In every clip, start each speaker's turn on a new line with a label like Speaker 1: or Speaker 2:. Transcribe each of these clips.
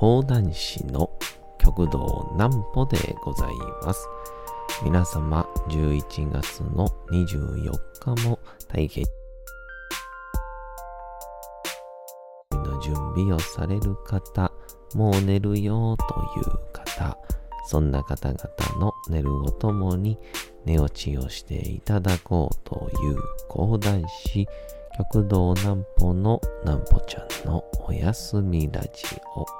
Speaker 1: 講談師の極道南歩でございます。皆様、11月の24日も大変の準備をされる方、もう寝るよという方、そんな方々の寝るをともに寝落ちをしていただこうという講談師、極道南歩の南歩ちゃんのおやすみラジオ。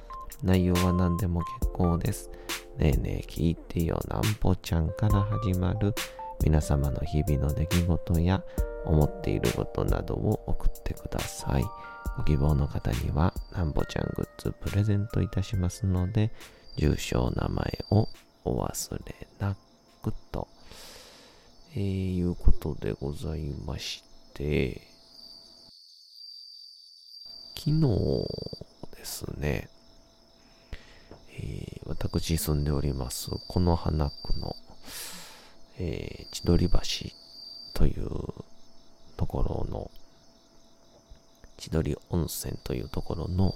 Speaker 1: 内容は何でも結構です。ねえねえ聞いてよなんぽちゃんから始まる皆様の日々の出来事や思っていることなどを送ってください。ご希望の方にはなんぽちゃんグッズプレゼントいたしますので、住所、名前をお忘れなくと、えー、いうことでございまして、昨日ですね、えー私住んでおります、この花区の、えー千鳥橋というところの、千鳥温泉というところの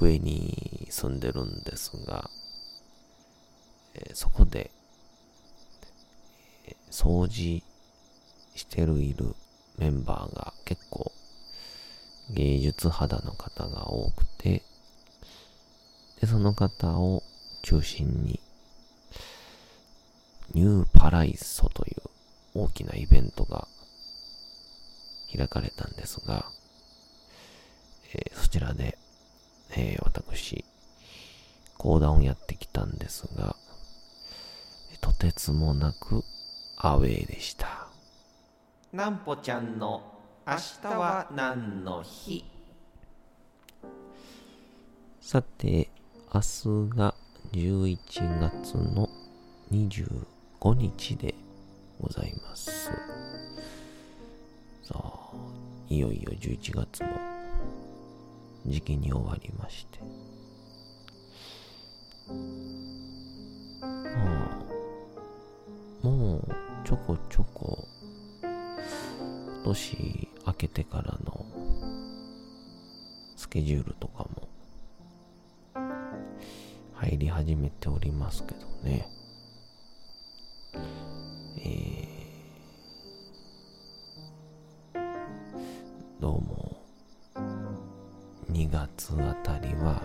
Speaker 1: 上に住んでるんですが、えーそこで、えー掃除してるいるメンバーが結構芸術肌の方が多くて、で、その方を中心に、ニューパライソという大きなイベントが開かれたんですが、えーそちらで、えー私、講談をやってきたんですが、とてつもなくアウェーでした。なんぽちゃんの明日は何の日？さて、明日が11月の25日でございます。さあ、いよいよ11月も時期に終わりまして。まあ、もうちょこちょこ年明けてからのスケジュールとかも入り始めておりますけどね。えー、どうも2月あたりは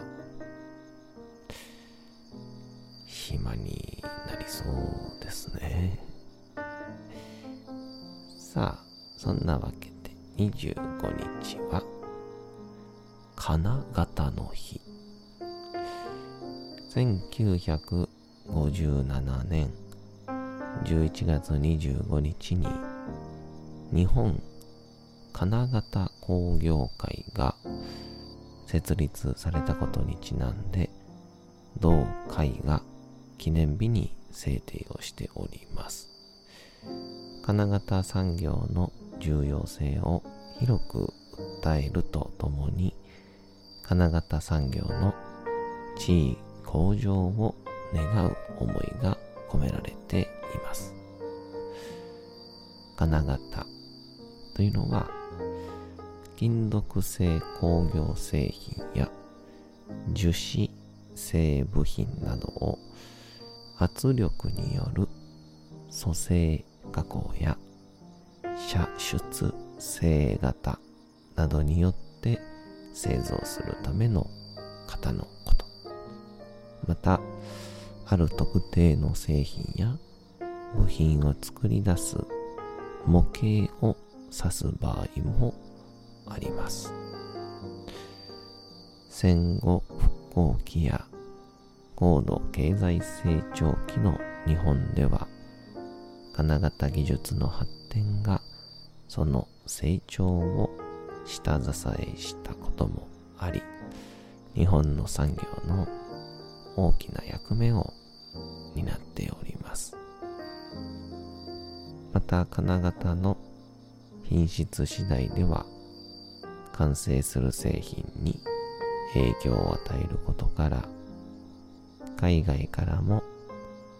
Speaker 1: 暇になりそうですね。さあ、そんなわけで25日は金型の日。1957年11月25日に日本金型工業会が設立されたことにちなんで同会が記念日に制定をしております。金型産業の重要性を広く訴えるとともに金型産業の地位向上を願う思いが込められています。金型というのは金属製工業製品や樹脂製部品などを圧力による組成加工や射出製型などによって製造するための型のこと。またある特定の製品や部品を作り出す模型を指す場合もあります。戦後復興期や高度経済成長期の日本では金型技術の発展がその成長を下支えしたこともあり日本の産業の大きな役目を担っております。また金型の品質次第では完成する製品に影響を与えることから海外からも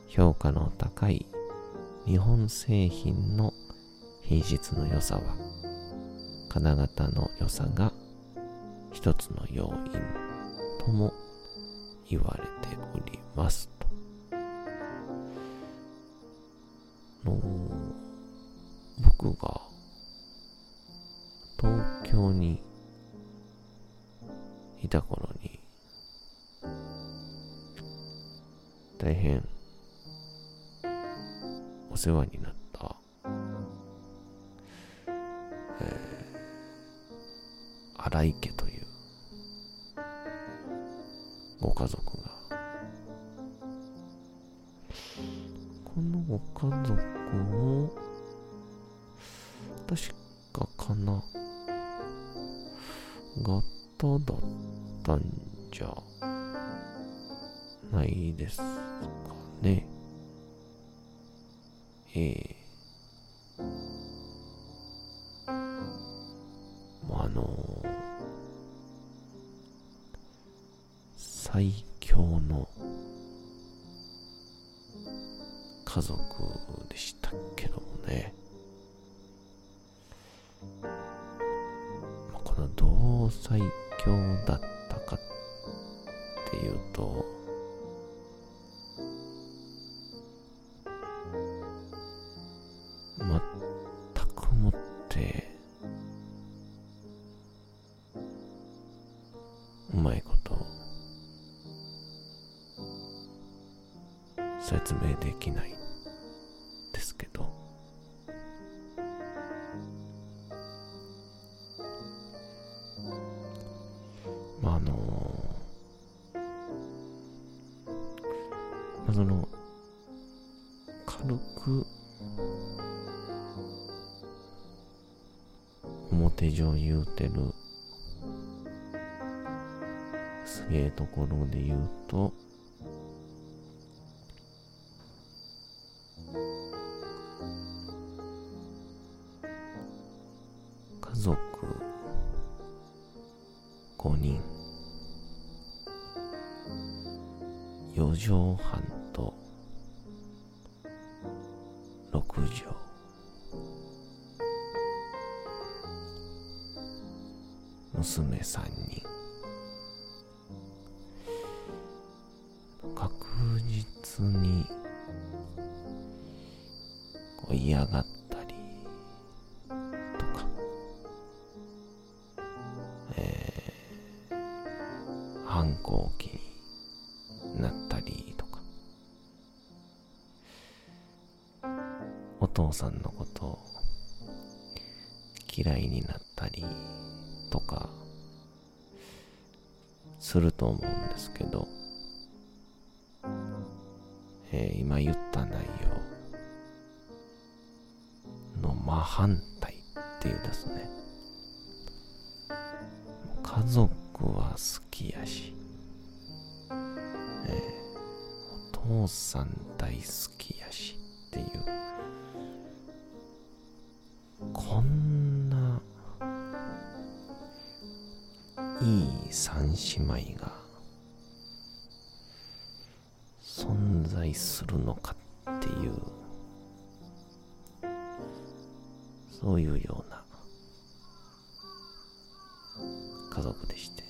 Speaker 1: 評価の高い日本製品の品質の良さは金型の良さが一つの要因とも言われておりますと。の僕が東京にいた頃に大変お世話にかかな型だったんじゃないですかね。ええうまいこと説明できないですけど。まああのまあその軽く表上言うてる族5人。4畳半と6畳。娘3人。確実に嫌がっえー、今言った内容。の真反対っていうですね。家族は好きやし、えー、お父さん大好きやしっていうこんないい三姉妹が存在するのかっていうそういうような家族でして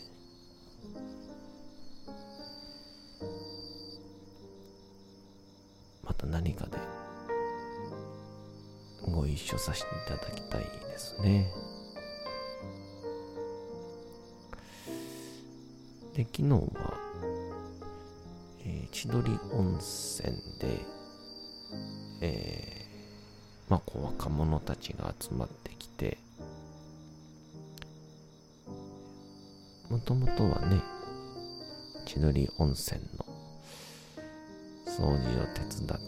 Speaker 1: また何かでご一緒させていただきたいですね。で、昨日は、千鳥温泉で、えー、まあ、こう若者たちが集まってきて、もともとはね、千鳥温泉の掃除を手伝っ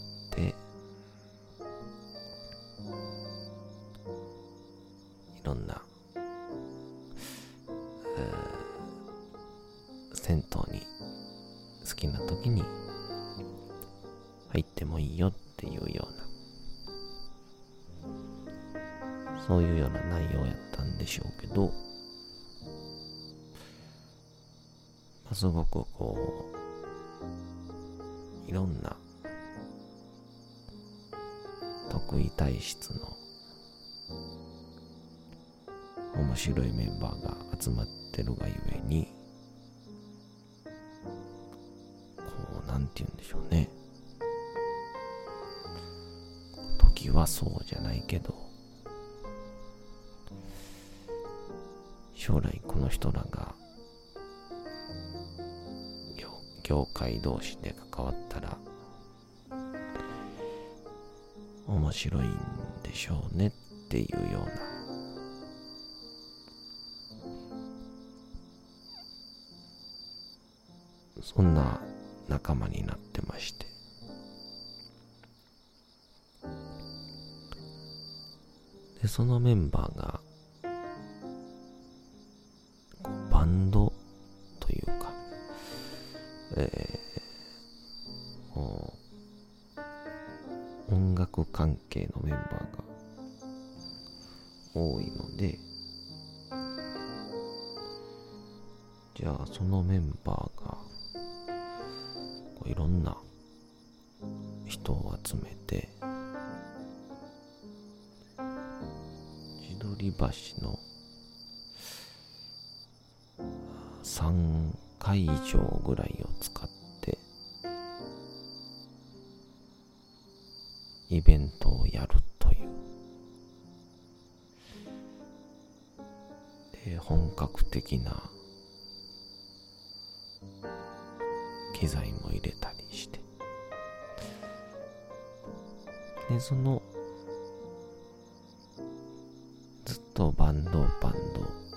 Speaker 1: でしょうけど、まあ、すごくこういろんな得意体質の面白いメンバーが集まってるがゆえにこうなんて言うんでしょうね。時はそうじゃないけど将来この人らが業界同士で関わったら面白いんでしょうねっていうようなそんな仲間になってまして。でそのメンバーがぐらいを使ってイベントをやるという。で本格的な機材も入れたりして。でそのずっとバンドバンド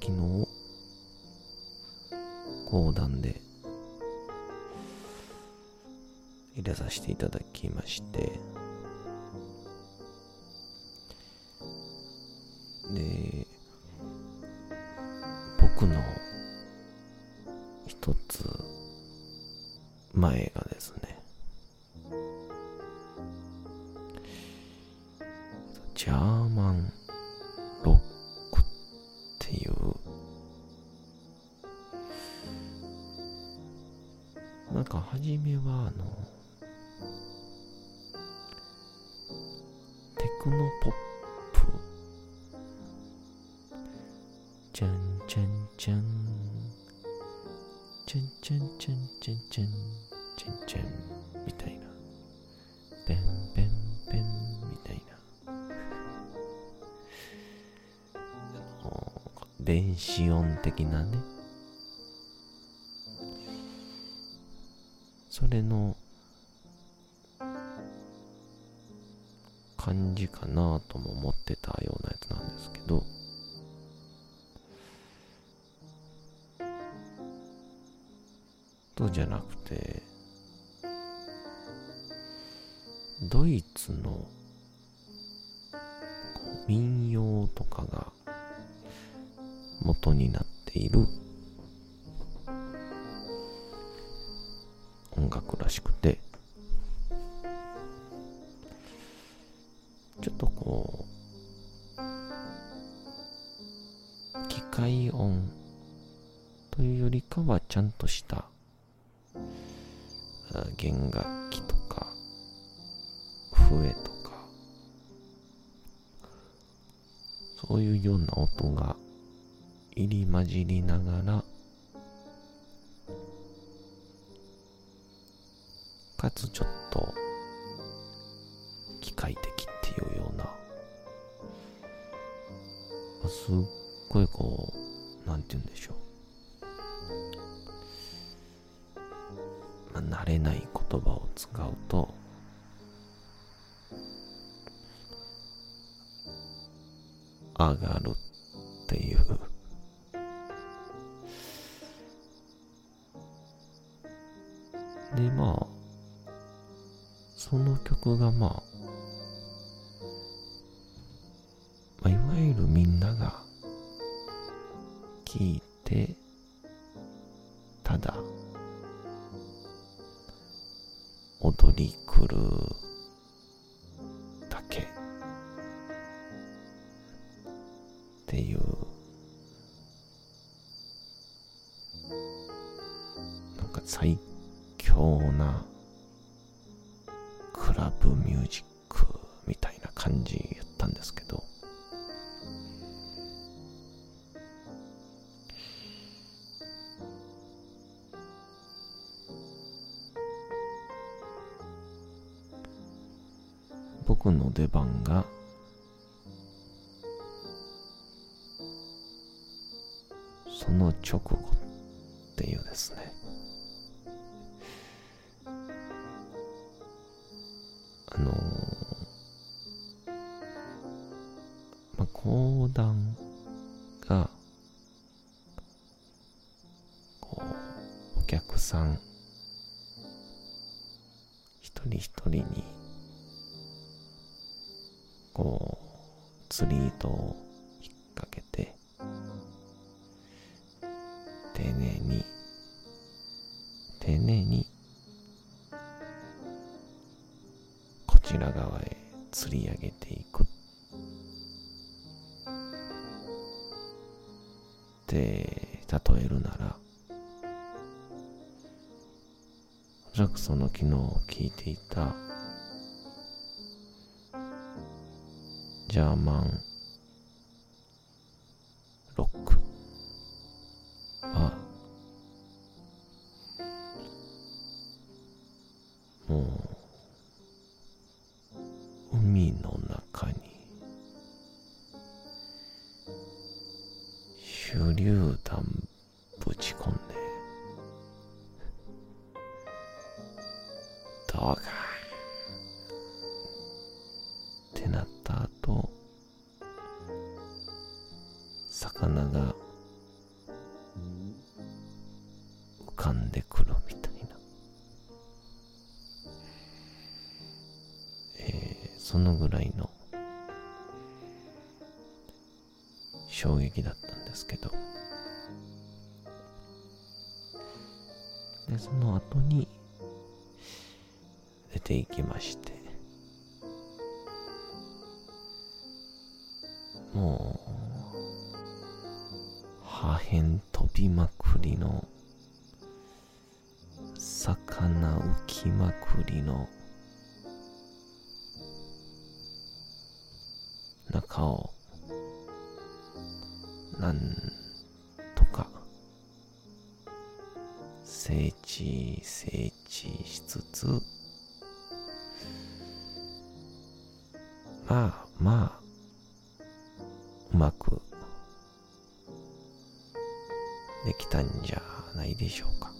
Speaker 1: 昨日講談で入れさせていただきまして。で僕の一つ前がねじゃんじゃんじゃんじゃんじゃんじゃんみたいなペンペンペンみたいな電子音的なねそれの感じかなとも思ってたようなやつなんですけどそうじゃなくてドイツの民謡とかが元になっている音楽らしくてちょっとこう機械音というよりかはちゃんとした弦楽器とか笛とかそういうような音が入り混じりながら上がるっていう。でまあその曲がまあ、僕の出番が。その直後っていうですね。丁寧に。丁寧に。こちら側へ釣り上げていく。って例えるなら。おそらくその昨日聞いていた。ジャーマン。どうか。ってなった後魚が浮かんでくるみたいな、えーそのぐらいの衝撃だったんですけど。でその後にていきまして。もう破片飛びまくりの魚浮きまくりの中をなんとか整地整地しつつしょうか？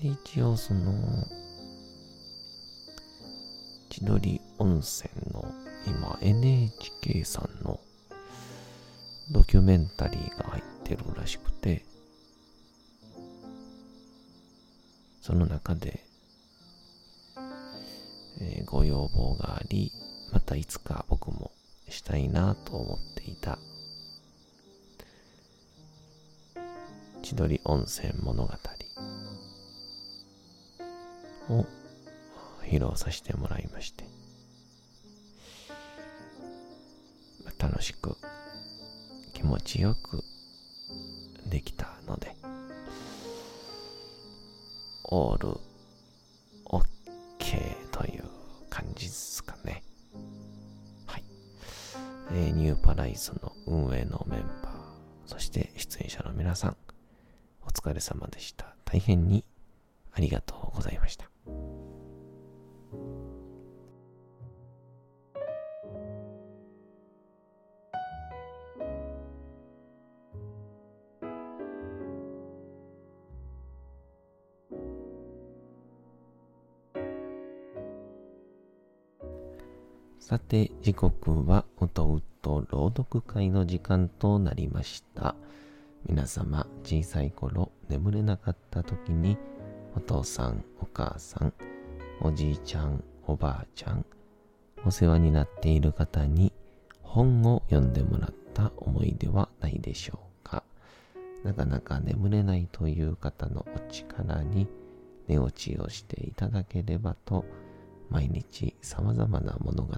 Speaker 1: 一応その千鳥温泉の今 NHK さんのドキュメンタリーが入ってるらしくてその中で、えーご要望がありまたいつか僕もしたいなと思っていた。千鳥温泉物語。を披露させてもらいまして。楽しく気持ちよくできたので。オールれ様でした大変にありがとうございましたさて、時刻はうとうと朗読会の時間となりました。皆様、小さい頃眠れなかった時に、お父さん、お母さん、おじいちゃん、おばあちゃん、お世話になっている方に本を読んでもらった思い出はないでしょうか。なかなか眠れないという方のお力に寝落ちをしていただければと毎日様々な物語、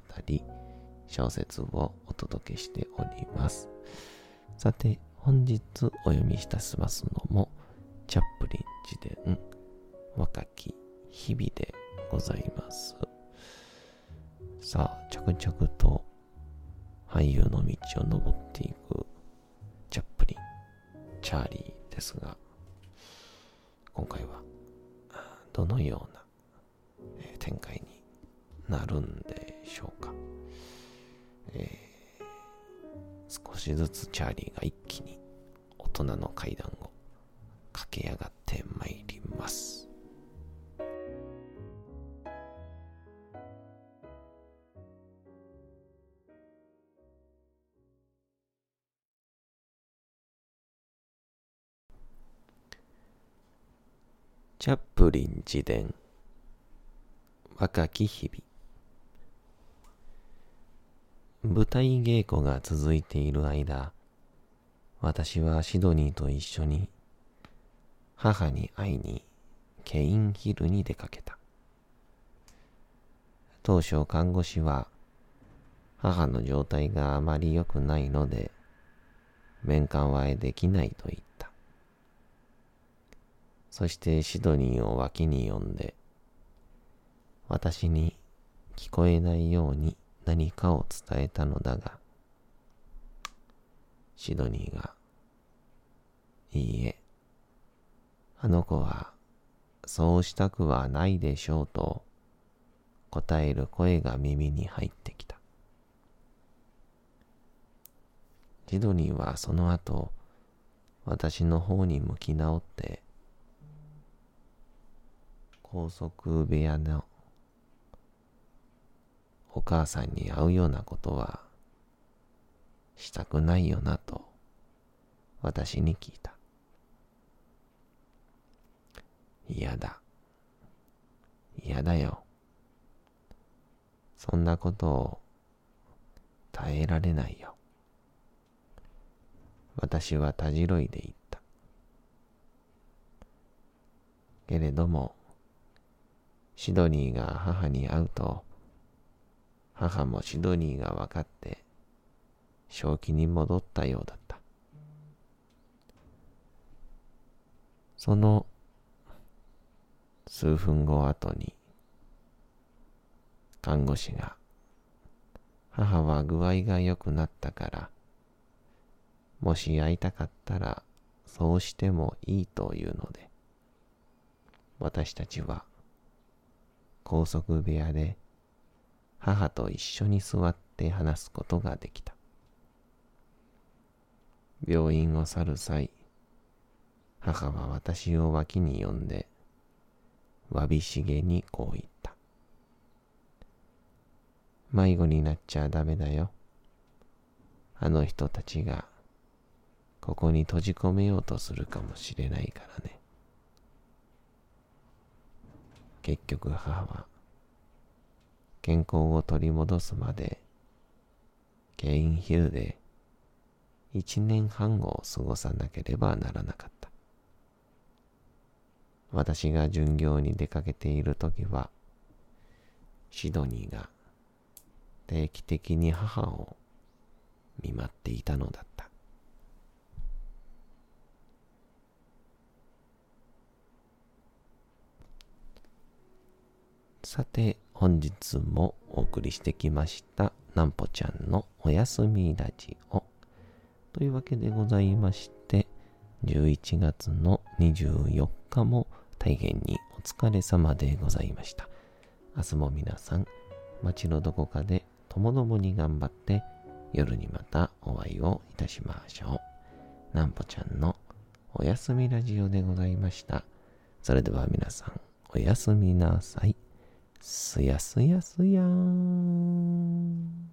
Speaker 1: 小説をお届けしております。さて、本日お読みいたしますのも、チャップリン自伝、若き日々でございます。さあ、着々と俳優の道を登っていくチャップリン、チャーリーですが、今回はどのような展開になるんでしょうか。えー、少しずつチャーリーが一気に大人の階段を駆け上がってまいります。チャップリン自伝若き日々舞台稽古が続いている間、私はシドニーと一緒に母に会いにケインヒルに出かけた。当初看護師は母の状態があまり良くないので面会はできないと言った。そしてシドニーを脇に呼んで私に聞こえないように何かを伝えたのだが、シドニーが、いいえ、あの子はそうしたくはないでしょうと答える声が耳に入ってきた。シドニーはその後、私の方に向き直って、高速部屋のお母さんに会うようなことはしたくないよなと私に聞いた。嫌だ。嫌だよ。そんなことを耐えられないよ。私はたじろいで言った。けれども、シドニーが母に会うと、母もシドニーが分かって、正気に戻ったようだった。その数分後後に、看護師が、母は具合が良くなったから、もし会いたかったら、そうしてもいいというので、私たちは、高速部屋で母と一緒に座って話すことができた。病院を去る際、母は私を脇に呼んで、わびしげにこう言った。迷子になっちゃダメだよ。あの人たちが、ここに閉じ込めようとするかもしれないからね。結局母は、健康を取り戻すまで、ケインヒルで一年半を過ごさなければならなかった。私が巡業に出かけているときは、シドニーが定期的に母を見舞っていたのだった。さて、本日もお送りしてきましたなんぽちゃんのおやすみラジオ。というわけでございまして11月の24日も大変にお疲れ様でございました。明日も皆さん街のどこかでともどもに頑張って夜にまたお会いをいたしましょう。なんぽちゃんのおやすみラジオでございました。それでは皆さんおやすみなさい。すやすやすやーん。